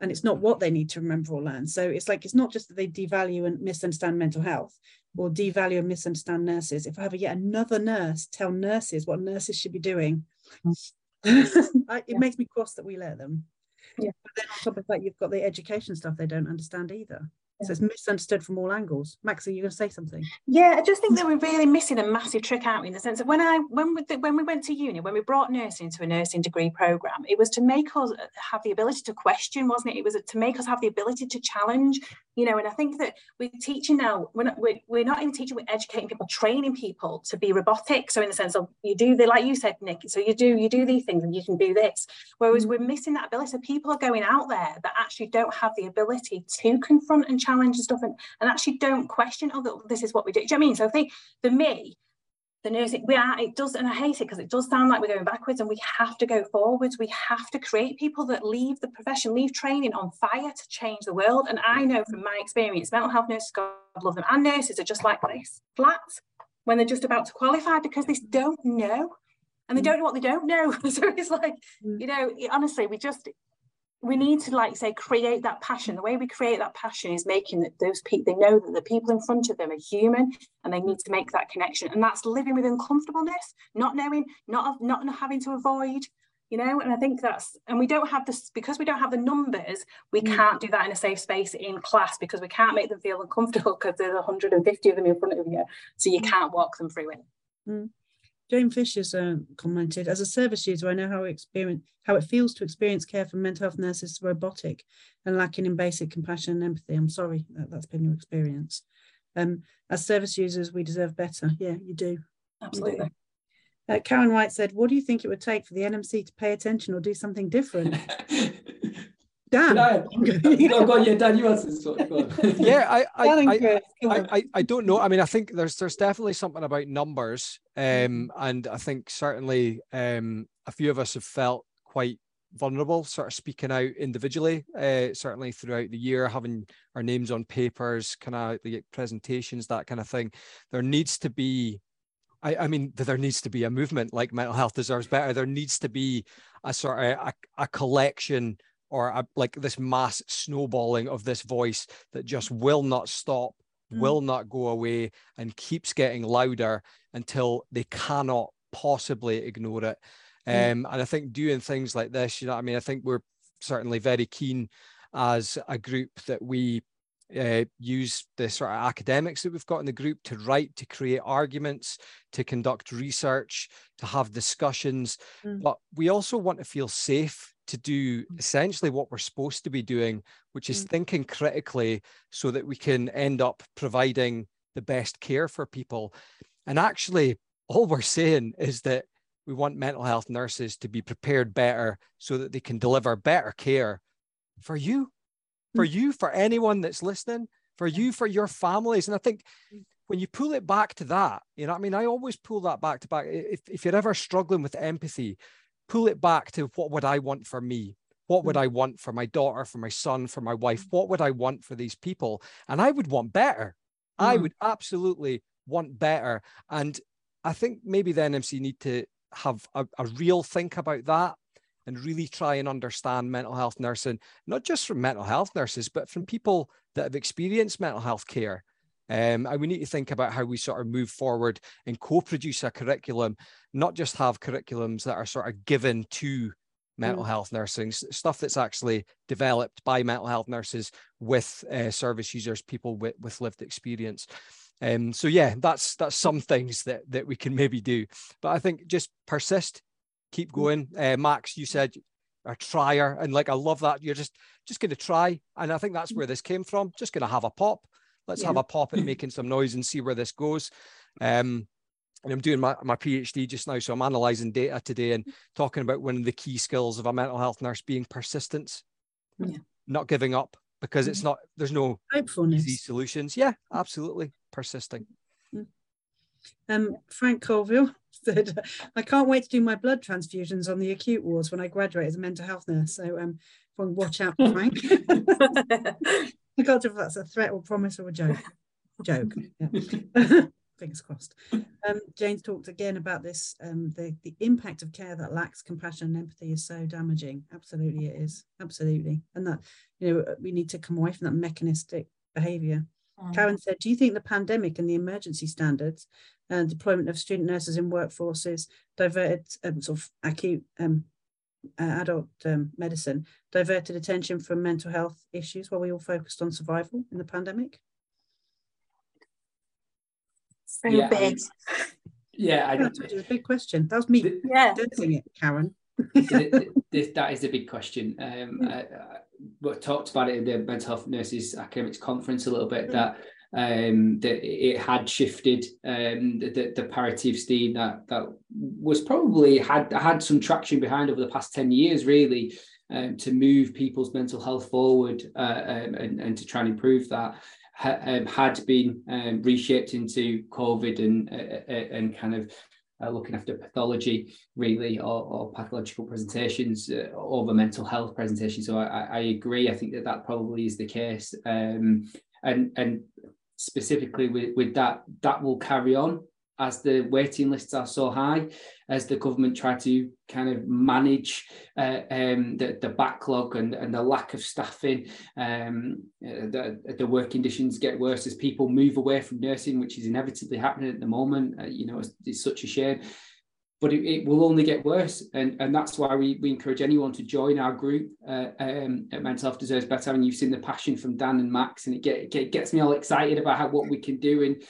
And it's not what they need to remember or learn. So it's like it's not just that they devalue and misunderstand mental health or devalue and misunderstand nurses. If I have a yet another nurse tell nurses what nurses should be doing, [laughs] it Yeah. makes me cross that we let them. Yeah. But then on top of that, you've got the education stuff they don't understand either. So it's misunderstood from all angles. Max, are you going to say something? Yeah, I just think that we're really missing a massive trick out in the sense of when I when we when we went to uni, when we brought nursing into a nursing degree program, it was to make us uh, have the ability to question, wasn't it? It was to make us have the ability to challenge, you know. And I think that we're teaching now, we're not we're, we're not even teaching, we're educating people, training people to be robotic. So in the sense of you do the like you said, Nick. So you do you do these things and you can do this. Whereas we're missing that ability. So people are going out there that actually don't have the ability to confront and challenge and stuff and and actually don't question, oh, this is what we do. Do you know what I mean? So I think for me, the nursing, we are, it does, and I hate it because it does sound like we're going backwards and we have to go forwards. We have to create people that leave the profession, leave training on fire to change the world. And I know from my experience, mental health nurses, God love them, and nurses are just like this, flat when they're just about to qualify because they don't know. And they Mm. don't know what they don't know. [laughs] so it's like, Mm. you know, honestly, we just, we need to like say create that passion. The way we create that passion is making that those people they know that the people in front of them are human and they need to make that connection. And that's living with uncomfortableness not knowing not not having to avoid you know? And i think that's and we don't have this because we don't have the numbers we Mm. can't do that in a safe space in class because we can't make them feel uncomfortable because there's 150 of them in front of you. So you can't walk them through it Jane Fisher's uh, commented, as a service user, I know how experience how it feels to experience care from mental health nurses robotic and lacking in basic compassion and empathy. I'm sorry that that's been your experience. Um, as service users, we deserve better. Yeah, you do. absolutely Uh, Karen White said, "What do you think it would take for the NMC to pay attention or do something different?" [laughs] Dan, Can I? [laughs] No, go on, yeah, Dan, you answer this one. Go. [laughs] Yeah, I, I, I, I. I, I don't know. I mean, I think there's there's definitely something about numbers, um, and I think certainly um, a few of us have felt quite vulnerable, sort of speaking out individually. Uh, certainly throughout the year, having our names on papers, kind of the presentations, that kind of thing. There needs to be. I, I mean, there needs to be a movement like mental health deserves better. There needs to be a sort of a, a collection or a, like this mass snowballing of this voice that just will not stop, Mm. will not go away, and keeps getting louder until they cannot possibly ignore it. Mm. Um, and I think doing things like this, you know, I mean, I think we're certainly very keen as a group that we uh, use the sort of academics that we've got in the group to write, to create arguments, to conduct research, to have discussions. Mm. But we also want to feel safe to do mm. essentially what we're supposed to be doing, which is Mm. thinking critically so that we can end up providing the best care for people. And actually, all we're saying is that we want mental health nurses to be prepared better so that they can deliver better care for you, for mm. you, for anyone that's listening, for you, for your families. And I think mm. when you pull it back to that, you know, I mean, I always pull that back to back. If, if you're ever struggling with empathy, pull it back to what would I want for me? What would I want for my daughter, for my son, for my wife? What would I want for these people? And I would want better. I Mhm. would absolutely want better. And I think maybe the NMC need to have a, a real think about that and really try and understand mental health nursing, not just from mental health nurses, but from people that have experienced mental health care. Um, and we need to think about how we sort of move forward and co-produce a curriculum, not just have curriculums that are sort of given to mental health nursing, stuff that's actually developed by mental health nurses with uh, service users, people with, with lived experience. Um, so yeah, that's that's some things that that we can maybe do. But I think just persist, keep going. Uh, Max, you said a trier, and like I love that. You're just just going to try, and I think that's where this came from. Just going to have a pop. Let's yeah. have a pop at making some noise and see where this goes. Um, and I'm doing my, my PhD just now, so I'm analyzing data today and talking about one of the key skills of a mental health nurse being persistence, yeah. not giving up, because it's mm-hmm. not there's no easy solutions. Yeah, absolutely, persisting. Mm. Um, Frank Colville [laughs] said, "I can't wait to do my blood transfusions on the acute wards when I graduate as a mental health nurse." So, um, watch out, Frank. [laughs] [laughs] Tell if that's a threat or promise or a joke. [laughs] Joke. [laughs] Fingers crossed. Um, James talked again about this, um, the, the impact of care that lacks compassion and empathy is so damaging. Absolutely it is, absolutely. And that, you know, we need to come away from that mechanistic behaviour. Mm. Karen said, do you think the pandemic and the emergency standards and deployment of student nurses in workforces diverted um, sort of acute um, uh, adult um, medicine, diverted attention from mental health issues while we all focused on survival in the pandemic? so yeah, big. I, yeah, I, that's a big question. That was me the, yeah. it, Karen. [laughs] this, that is a big question. Um, I, I, talked about it in the mental health nurses academics conference a little bit mm. that um, that it had shifted um, the, the parity of esteem that that was probably had had some traction behind over the past 10 years really um, to move people's mental health forward uh, um, and, and to try and improve that ha, um, had been um, reshaped into COVID and uh, uh, and kind of uh, looking after pathology really or, or pathological presentations uh, over mental health presentations. So I, I, agree. I think that that probably is the case. Um, and and specifically with, with that, that will carry on as the waiting lists are so high, as the government try to kind of manage uh, um, the, the backlog and, and the lack of staffing, um, uh, the, the work conditions get worse as people move away from nursing, which is inevitably happening at the moment. Uh, you know, it's, it's, such a shame. But it, it, will only get worse, and, and that's why we, we encourage anyone to join our group uh, um, at Mental Health Deserves Better. And you've seen the passion from Dan and Max, and it, get, it gets me all excited about how what we can do. And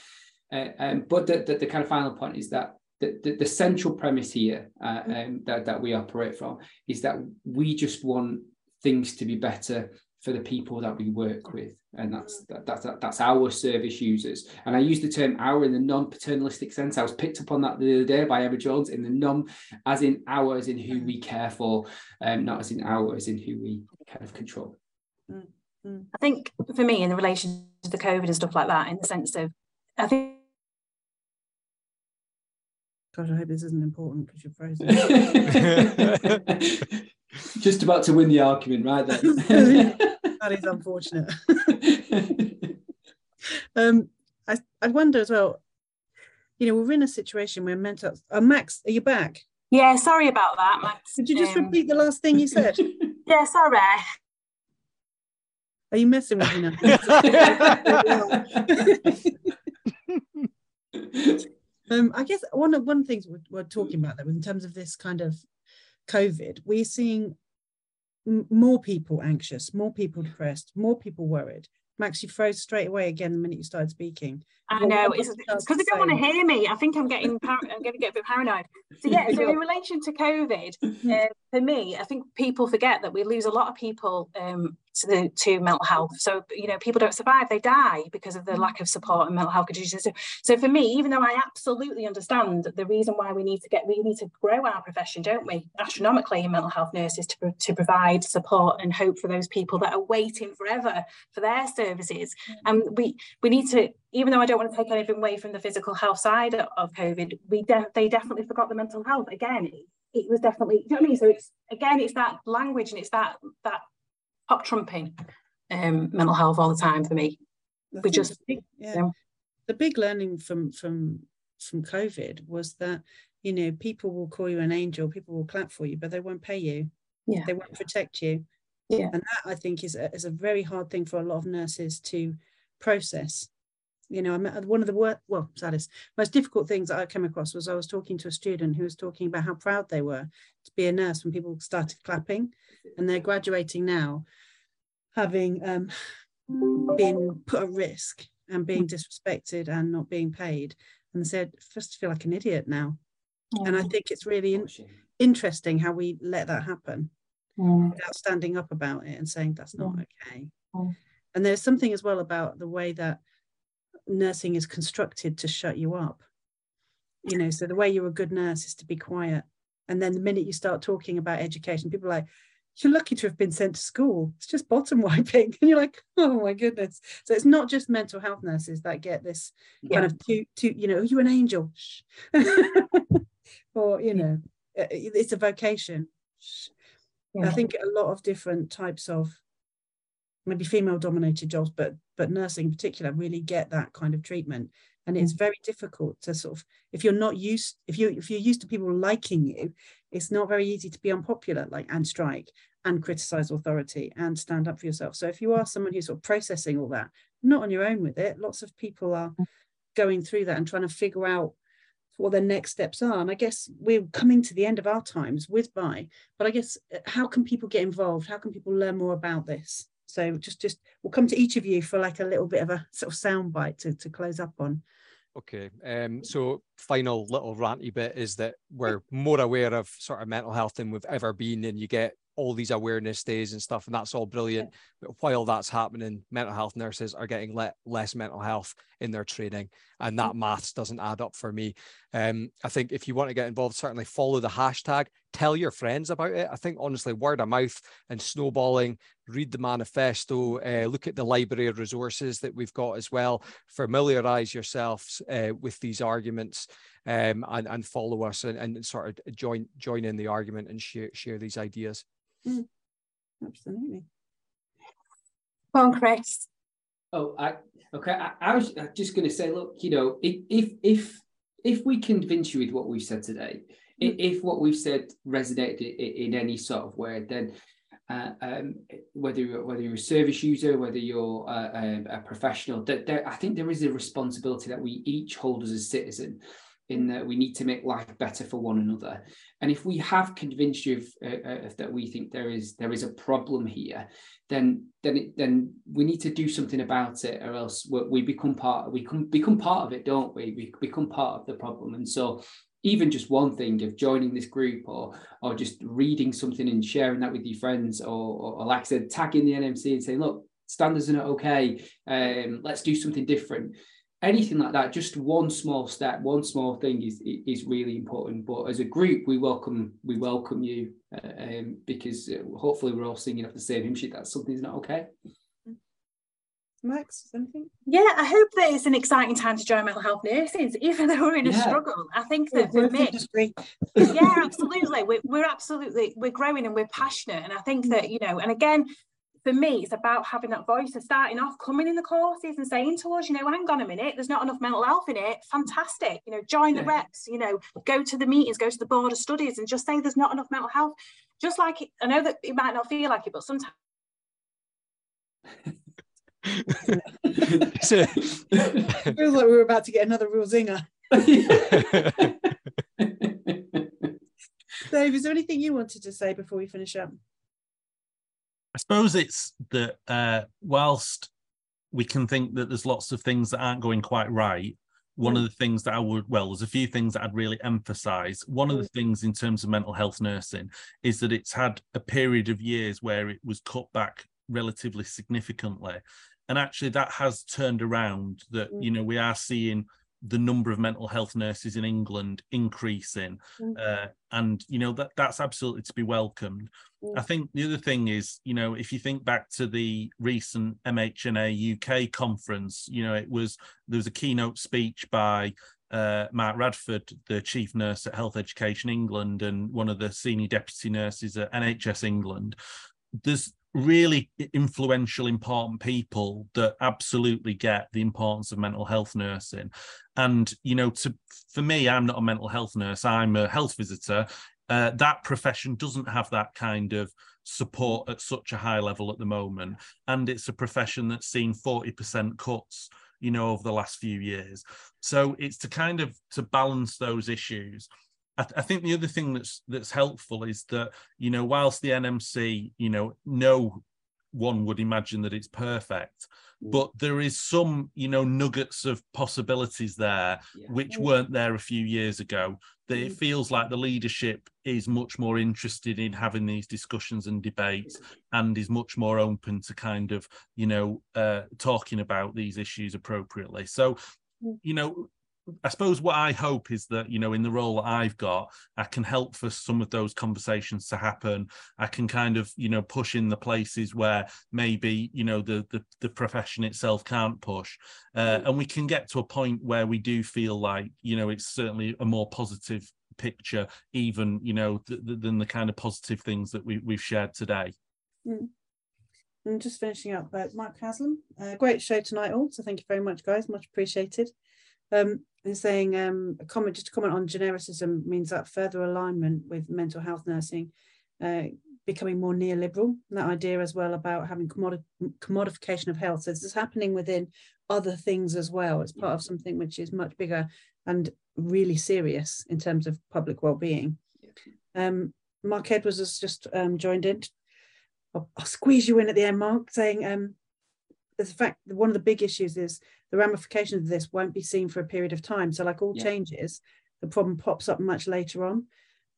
uh, um, but the, the, the, kind of final point is that the, the, the central premise here uh, um, that, that we operate from is that we just want things to be better for the people that we work with. And that's that, that's that's our service users. And i use the term our in the non-paternalistic sense. I was picked up on that the other day by emma jones in the non as in ours in who we care for um, not as in ours in who we kind of control. Mm, mm. i think for me in the relation to the covid and stuff like that in the sense of i think Gosh, I hope this isn't important because you're frozen. [laughs] [laughs] Just about to win the argument, right then. [laughs] that is unfortunate. [laughs] um, I, I wonder as well, you know, we're in a situation where mental. Uh, Max, are you back? Yeah, sorry about that, Max. Could you just um, repeat the last thing you said? [laughs] yeah, sorry. Are you messing with me now? Um, I guess one of one the things we're, we're talking about though, in terms of this kind of COVID, we're seeing more people anxious, more people depressed, more people worried. Max, you froze straight away again the minute you started speaking. I know it's because they don't want to hear me. I think I'm getting par- I'm going to get a bit paranoid. So yeah, so in [laughs] relation to COVID, uh, for me, I think people forget that we lose a lot of people um, to the to mental health. So you know, people don't survive; they die because of the mm. lack of support and mental health conditions. So, so for me, even though I absolutely understand the reason why we need to get, we need to grow our profession, don't we, astronomically in mental health nurses to to provide support and hope for those people that are waiting forever for their services. Mm. And we we need to even though I don't want to take anything away from the physical health side of COVID, we de- they definitely forgot the mental health. Again, it, it was definitely, you know what I mean? So it's again, it's that language and it's that that pop trumping um, mental health all the time for me. we just big, yeah. You know. the big learning from from from COVID was that you know people will call you an angel, people will clap for you, but they won't pay you. Yeah. They won't protect you. Yeah. And that I think is a, is a very hard thing for a lot of nurses to process you know, one of the worst, well, saddest, most difficult things that I came across was I was talking to a student who was talking about how proud they were to be a nurse when people started clapping, and they're graduating now, having um, been put at risk and being disrespected and not being paid and said first feel like an idiot now and i think it's really in, interesting how we let that happen mm. without standing up about it and saying that's not mm. okay mm. and there's something as well about the way that nursing is constructed to shut you up. You know so the way you're a good nurse is to be quiet. And then the minute you start talking about education people are like you're lucky to have been sent to school. It's just bottom [laughs] wiping. And you're like oh my goodness. So it's not just mental health nurses that get this yeah. kind of to to you know are you're an angel? [laughs] Or you know uh, it's a vocation. Yeah. i think a lot of different types of maybe female dominated jobs but but nursing in particular really get that kind of treatment. And it's mm. very difficult to sort of if you're not used if you if you're used to people liking you it's not very easy to be unpopular like and strike and criticize authority and stand up for yourself. So if you are someone who's sort of processing all that not on your own with it lots of people are mm. going through that and trying to figure out what their next steps are. And i guess we're coming to the end of our times with by but i guess uh, how can people get involved? How can people learn more about this so just just we'll come to each of you for like a little bit of a sort of sound bite to, to close up on. Okay. Um, so final little ranty bit is that we're more aware of sort of mental health than we've ever been, and you get all these awareness days and stuff, and that's all brilliant. But while that's happening, mental health nurses are getting le- less mental health in their training, and that maths doesn't add up for me. Um, I think if you want to get involved, certainly follow the hashtag, tell your friends about it. I think honestly, word of mouth and snowballing, read the manifesto, uh, look at the library of resources that we've got as well, familiarize yourselves uh, with these arguments. Um, and, and follow us and, and sort of join join in the argument and share share these ideas. Mm, absolutely. Go on, Chris. Oh, I okay. I, I was just going to say, look, you know, if if if if we convince you with what we've said today. If what we've said resonated in any sort of way, then uh, um, whether you're, whether you're a service user, whether you're uh, a, a professional, that I think there is a responsibility that we each hold as a citizen in that we need to make life better for one another. And if we have convinced you of, uh, uh, that we think there is there is a problem here, then then it, then we need to do something about it, or else we become part we come become part of it, don't we? We become part of the problem. And so even just one thing of joining this group or or just reading something and sharing that with your friends or, or, or like I said, tagging the NMC and saying, look, standards are not okay. Um, let's do something different anything like that, just one small step, one small thing is is really important. But as a group, we welcome we welcome you uh, um, because uh, hopefully we're all singing off the same hymn sheet. That something's not okay. Max, something? Yeah, I hope that it's an exciting time to join mental health nurses, even though we're in a yeah. struggle. I think that for me, yeah, [laughs] absolutely, we're, we're absolutely we're growing and we're passionate, and I think that you know, and again, for me, it's about having that voice of starting off, coming in the courses and saying to us, you know, hang on a minute, there's not enough mental health in it. Fantastic. You know, join the reps, you know, go to the meetings, go to the board of studies and just say there's not enough mental health. Just like it, I know that it might not feel like it, but sometimes. [laughs] it feels like we were about to get another real zinger. [laughs] Dave, is there anything you wanted to say before we finish up? I suppose it's that uh, whilst we can think that there's lots of things that aren't going quite right, one of mm. the things that I would, well, there's a few things that I'd really emphasize. One of the mm. things in terms of mental health nursing is that it's had a period of years where it was cut back relatively significantly. And actually, that has turned around that, mm. you know, we are seeing the number of mental health nurses in England increasing, mm. uh, and you know that that's absolutely to be welcomed. Mm. I think the other thing is, you know, if you think back to the recent MHNA UK conference, you know, it was there was a keynote speech by uh, Mark Radford, the chief nurse at Health Education England and one of the senior deputy nurses at NHS England. There's really influential, important people that absolutely get the importance of mental health nursing. And, you know, to for me, I'm not a mental health nurse, I'm a health visitor. Uh, that profession doesn't have that kind of support at such a high level at the moment. And it's a profession that's seen 40% cuts you know over the last few years so it's to kind of to balance those issues I, th- I, think the other thing that's that's helpful is that you know whilst the NMC you know know one would imagine that it's perfect Mm. but there is some you know nuggets of possibilities there Yeah. which Mm. weren't there a few years ago that it Mm. feels like the leadership is much more interested in having these discussions and debates and is much more open to kind of you know uh, talking about these issues appropriately so you know I suppose what I hope is that, you know, in the role that I've got, I can help for some of those conversations to happen. I can kind of, you know, push in the places where maybe, you know, the the, the profession itself can't push. Uh, and we can get to a point where we do feel like, you know, it's certainly a more positive picture, even, you know, th- th- than the kind of positive things that we, we've shared today. And just finishing up, uh, Mark Haslam, uh, great show tonight, all. So thank you very much, guys. Much appreciated. Um, and saying um, a comment, just to comment on genericism means that further alignment with mental health nursing, uh, becoming more neoliberal. That idea as well about having commodi- commodification of health. So this is happening within other things as well. It's part of something which is much bigger and really serious in terms of public well-being. Um, Mark Edwards has just um, joined in. I'll, I'll squeeze you in at the end, Mark, saying a fact that one of the big issues is the ramifications of this won't be seen for a period of time. So, like all Yeah. changes, the problem pops up much later on.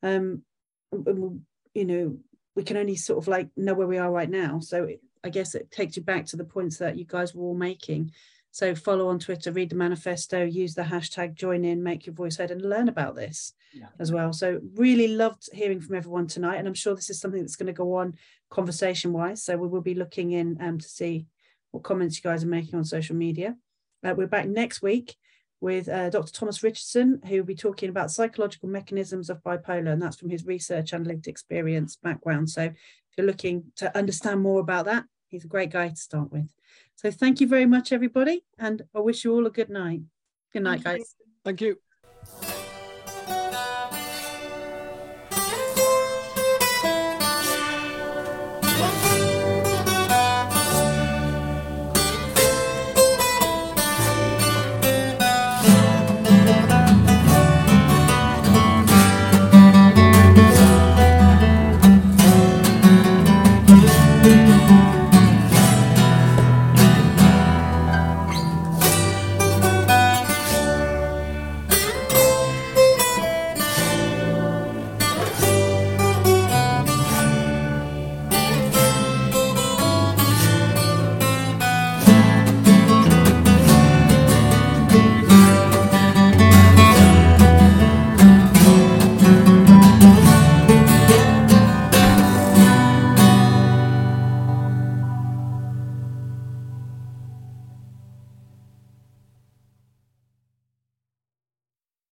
Um, and you know, we can only sort of like know where we are right now. So, it, I guess it takes you back to the points that you guys were all making. So, follow on Twitter, read the manifesto, use the hashtag join in, make your voice heard, and learn about this Yeah. as well. So really loved hearing from everyone tonight, and I'm sure this is something that's going to go on conversation wise. So we will be looking in um, to see what comments you guys are making on social media. Uh, we're back next week with uh, Dr. Thomas Richardson, who will be talking about psychological mechanisms of bipolar, and that's from his research and lived experience background. So if you're looking to understand more about that, he's a great guy to start with. So thank you very much, everybody, and I wish you all a good night. Good night, Thank you. guys. Thank you.